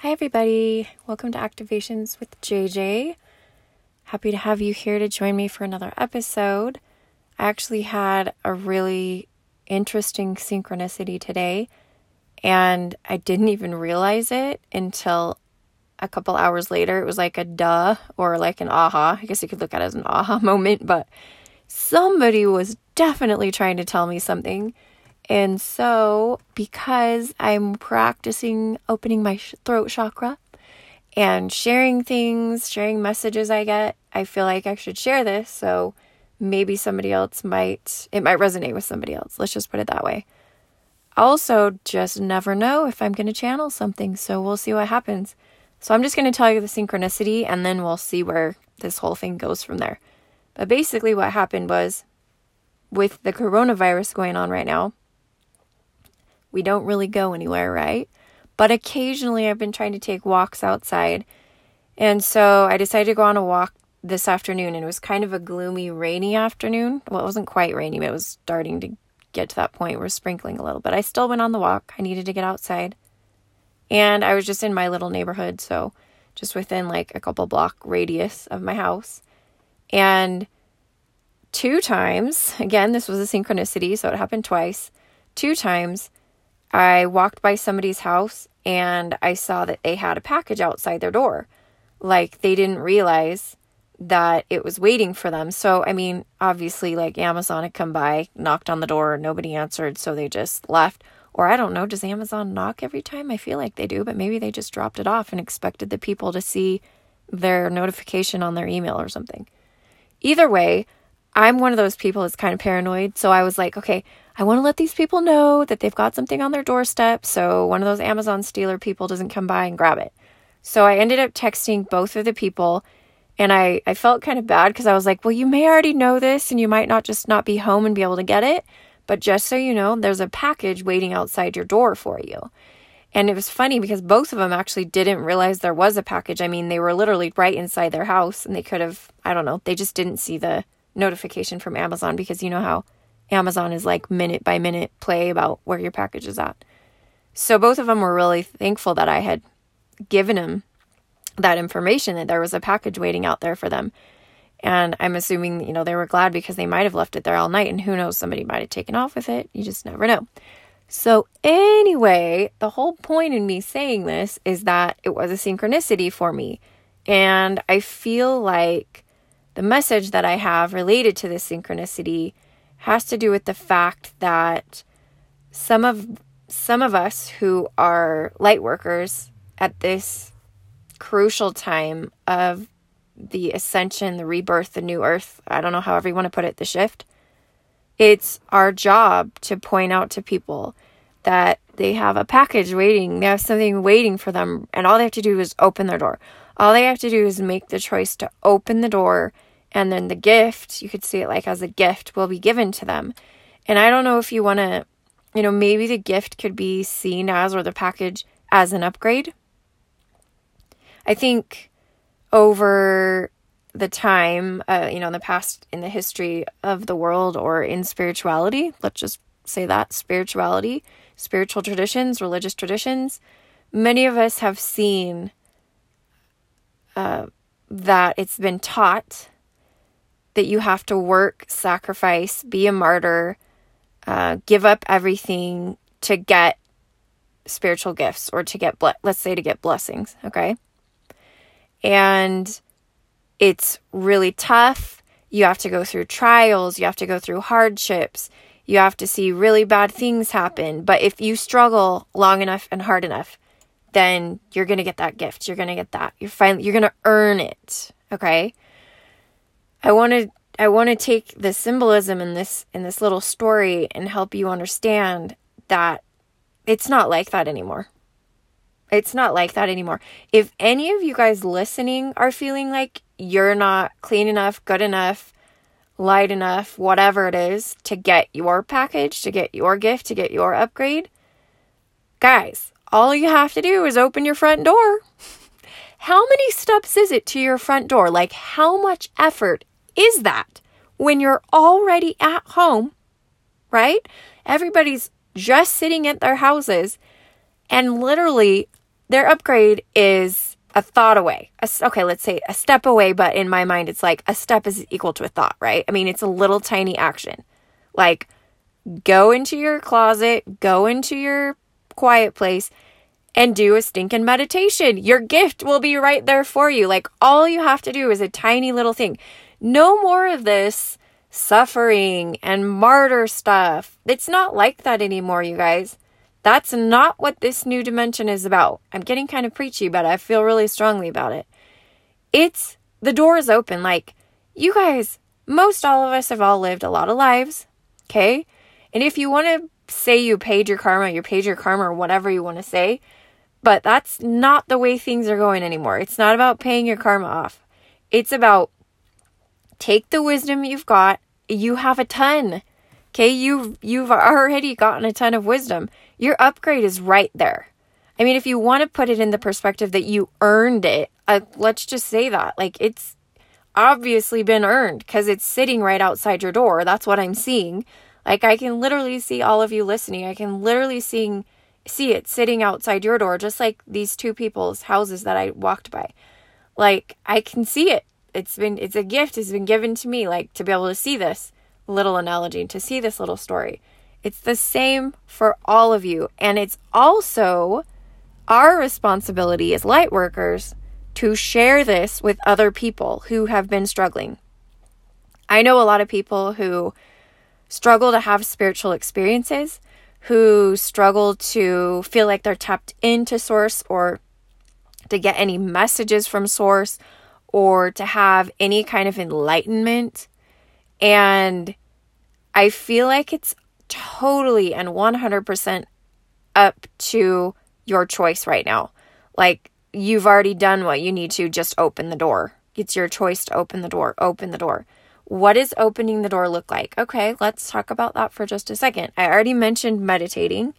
Hi, everybody. Welcome to Activations with JJ. Happy to have you here to join me for another episode. I actually had a really interesting synchronicity today, and I didn't even realize it until a couple hours later. It was like a duh or like an aha. I guess you could look at it as an aha moment, but somebody was definitely trying to tell me something and so, because I'm practicing opening my throat chakra and sharing things, sharing messages I get, I feel like I should share this. So, maybe somebody else might, it might resonate with somebody else. Let's just put it that way. Also, just never know if I'm going to channel something. So, we'll see what happens. So, I'm just going to tell you the synchronicity and then we'll see where this whole thing goes from there. But basically, what happened was with the coronavirus going on right now, we don't really go anywhere, right? But occasionally I've been trying to take walks outside. And so I decided to go on a walk this afternoon and it was kind of a gloomy, rainy afternoon. Well, it wasn't quite rainy, but it was starting to get to that point where sprinkling a little. But I still went on the walk. I needed to get outside. And I was just in my little neighborhood, so just within like a couple block radius of my house. And two times, again, this was a synchronicity, so it happened twice. Two times, I walked by somebody's house and I saw that they had a package outside their door. Like they didn't realize that it was waiting for them. So, I mean, obviously, like Amazon had come by, knocked on the door, nobody answered, so they just left. Or I don't know, does Amazon knock every time? I feel like they do, but maybe they just dropped it off and expected the people to see their notification on their email or something. Either way, I'm one of those people that's kind of paranoid. So I was like, okay, I want to let these people know that they've got something on their doorstep so one of those Amazon stealer people doesn't come by and grab it. So I ended up texting both of the people and I, I felt kind of bad because I was like, well, you may already know this and you might not just not be home and be able to get it. But just so you know, there's a package waiting outside your door for you. And it was funny because both of them actually didn't realize there was a package. I mean, they were literally right inside their house and they could have, I don't know, they just didn't see the notification from Amazon because you know how Amazon is like minute by minute play about where your package is at. So both of them were really thankful that I had given them that information that there was a package waiting out there for them. And I'm assuming, you know, they were glad because they might have left it there all night and who knows, somebody might have taken off with it. You just never know. So, anyway, the whole point in me saying this is that it was a synchronicity for me. And I feel like the message that I have related to this synchronicity has to do with the fact that some of some of us who are light workers at this crucial time of the ascension, the rebirth, the new earth, I don't know however you want to put it, the shift. It's our job to point out to people that they have a package waiting, they have something waiting for them, and all they have to do is open their door. All they have to do is make the choice to open the door and then the gift, you could see it like as a gift, will be given to them. And I don't know if you want to, you know, maybe the gift could be seen as or the package as an upgrade. I think over the time, uh, you know, in the past, in the history of the world or in spirituality, let's just say that spirituality, spiritual traditions, religious traditions, many of us have seen uh, that it's been taught that you have to work, sacrifice, be a martyr, uh, give up everything to get spiritual gifts or to get, ble- let's say, to get blessings, okay? And it's really tough. You have to go through trials, you have to go through hardships, you have to see really bad things happen. But if you struggle long enough and hard enough, then you're going to get that gift. You're going to get that. You're finally you're going to earn it, okay? I want to I want to take the symbolism in this in this little story and help you understand that it's not like that anymore. It's not like that anymore. If any of you guys listening are feeling like you're not clean enough, good enough, light enough, whatever it is to get your package, to get your gift, to get your upgrade, guys, all you have to do is open your front door. How many steps is it to your front door? Like, how much effort is that when you're already at home, right? Everybody's just sitting at their houses, and literally their upgrade is a thought away. A, okay, let's say a step away, but in my mind, it's like a step is equal to a thought, right? I mean, it's a little tiny action. Like, go into your closet, go into your quiet place, and do a stinking meditation. Your gift will be right there for you. Like, all you have to do is a tiny little thing. No more of this suffering and martyr stuff. It's not like that anymore, you guys. That's not what this new dimension is about. I'm getting kind of preachy, but I feel really strongly about it. It's the door is open. Like, you guys, most all of us have all lived a lot of lives, okay? And if you want to say you paid your karma, you paid your karma, or whatever you want to say, but that's not the way things are going anymore. It's not about paying your karma off. It's about take the wisdom you've got. You have a ton. Okay, you've you've already gotten a ton of wisdom your upgrade is right there. I mean, if you want to put it in the perspective that you earned it, uh, let's just say that. Like, it's obviously been earned because it's sitting right outside your door. That's what I'm seeing. Like, I can literally see all of you listening. I can literally seeing, see it sitting outside your door, just like these two people's houses that I walked by. Like, I can see it. It's been, it's a gift. It's been given to me, like, to be able to see this little analogy, to see this little story. It's the same for all of you. And it's also our responsibility as light workers to share this with other people who have been struggling. I know a lot of people who struggle to have spiritual experiences, who struggle to feel like they're tapped into source or to get any messages from source or to have any kind of enlightenment. And I feel like it's totally and 100% up to your choice right now. Like you've already done what you need to, just open the door. It's your choice to open the door. Open the door. What does opening the door look like? Okay, let's talk about that for just a second. I already mentioned meditating.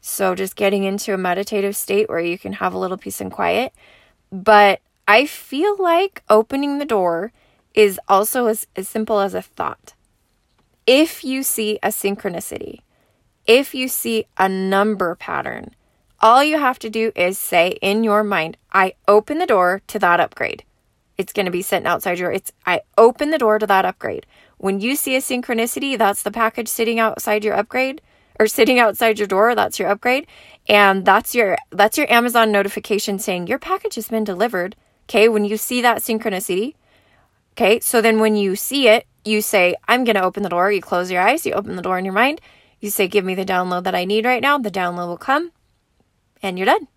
So just getting into a meditative state where you can have a little peace and quiet. But I feel like opening the door is also as, as simple as a thought if you see a synchronicity, if you see a number pattern, all you have to do is say in your mind, I open the door to that upgrade. It's going to be sitting outside your it's I open the door to that upgrade. When you see a synchronicity, that's the package sitting outside your upgrade or sitting outside your door, that's your upgrade, and that's your that's your Amazon notification saying your package has been delivered. Okay, when you see that synchronicity, okay? So then when you see it, you say, I'm going to open the door. You close your eyes, you open the door in your mind. You say, Give me the download that I need right now. The download will come, and you're done.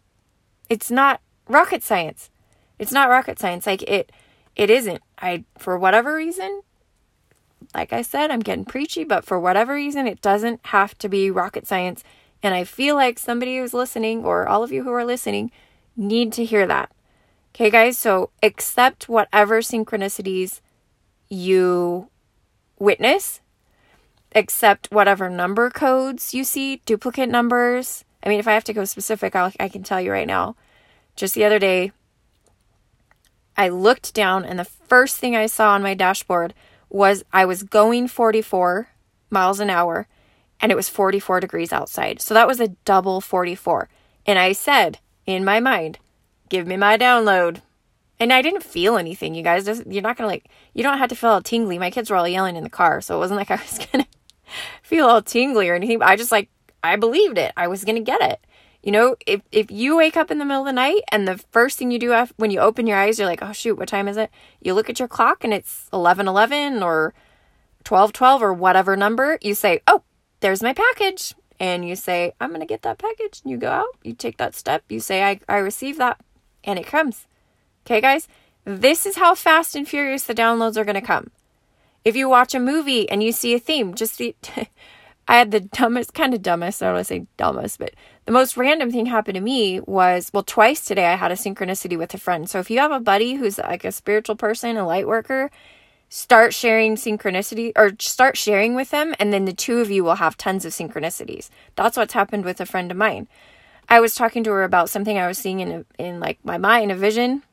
It's not rocket science. It's not rocket science. Like it, it isn't. I, for whatever reason, like I said, I'm getting preachy, but for whatever reason, it doesn't have to be rocket science. And I feel like somebody who's listening, or all of you who are listening, need to hear that. Okay, guys, so accept whatever synchronicities you witness, accept whatever number codes you see, duplicate numbers. I mean, if I have to go specific, I'll, I can tell you right now. Just the other day, I looked down, and the first thing I saw on my dashboard was I was going 44 miles an hour, and it was 44 degrees outside. So that was a double 44. And I said in my mind, Give me my download. And I didn't feel anything, you guys. Just, You're not gonna like, you don't have to feel all tingly. My kids were all yelling in the car, so it wasn't like I was gonna feel all tingly or anything. I just like, I believed it. I was gonna get it. You know, if if you wake up in the middle of the night and the first thing you do after, when you open your eyes, you're like, oh shoot, what time is it? You look at your clock and it's eleven eleven or twelve twelve or whatever number. You say, oh, there's my package, and you say, I'm gonna get that package. And you go out, you take that step, you say, I I receive that, and it comes. Okay, guys? This is how fast and furious the downloads are going to come. If you watch a movie and you see a theme, just the. I had the dumbest, kind of dumbest, I don't want to say dumbest, but the most random thing happened to me was, well, twice today I had a synchronicity with a friend. So if you have a buddy who's like a spiritual person, a light worker, start sharing synchronicity or start sharing with them, and then the two of you will have tons of synchronicities. That's what's happened with a friend of mine. I was talking to her about something I was seeing in, a, in like my mind, a vision,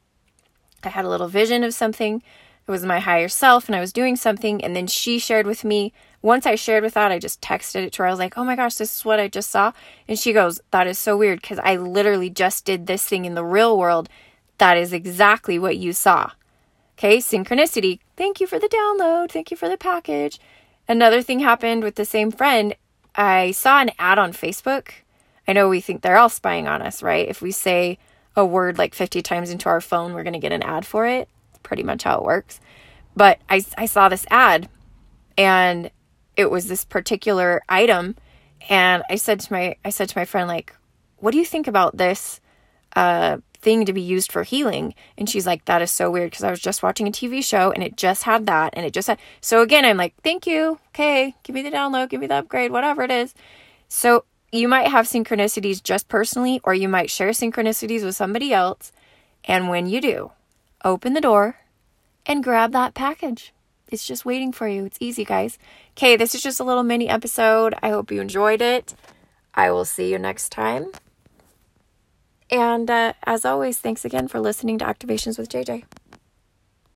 I had a little vision of something. It was my higher self, and I was doing something. And then she shared with me once I shared with that, I just texted it to her. I was like, oh my gosh, this is what I just saw. And she goes, that is so weird because I literally just did this thing in the real world. That is exactly what you saw. Okay, synchronicity. Thank you for the download. Thank you for the package. Another thing happened with the same friend. I saw an ad on Facebook. I know we think they're all spying on us, right? If we say a word like 50 times into our phone, we're going to get an ad for it. Pretty much how it works. But I, I saw this ad and it was this particular item and I said to my I said to my friend like, "What do you think about this uh, thing to be used for healing?" And she's like, "That is so weird because I was just watching a TV show and it just had that and it just had." So again, I'm like, "Thank you. Okay, give me the download, give me the upgrade, whatever it is." So you might have synchronicities just personally or you might share synchronicities with somebody else, and when you do, open the door and grab that package. It's just waiting for you. It's easy, guys. Okay, this is just a little mini episode. I hope you enjoyed it. I will see you next time. And uh, as always, thanks again for listening to Activations with JJ.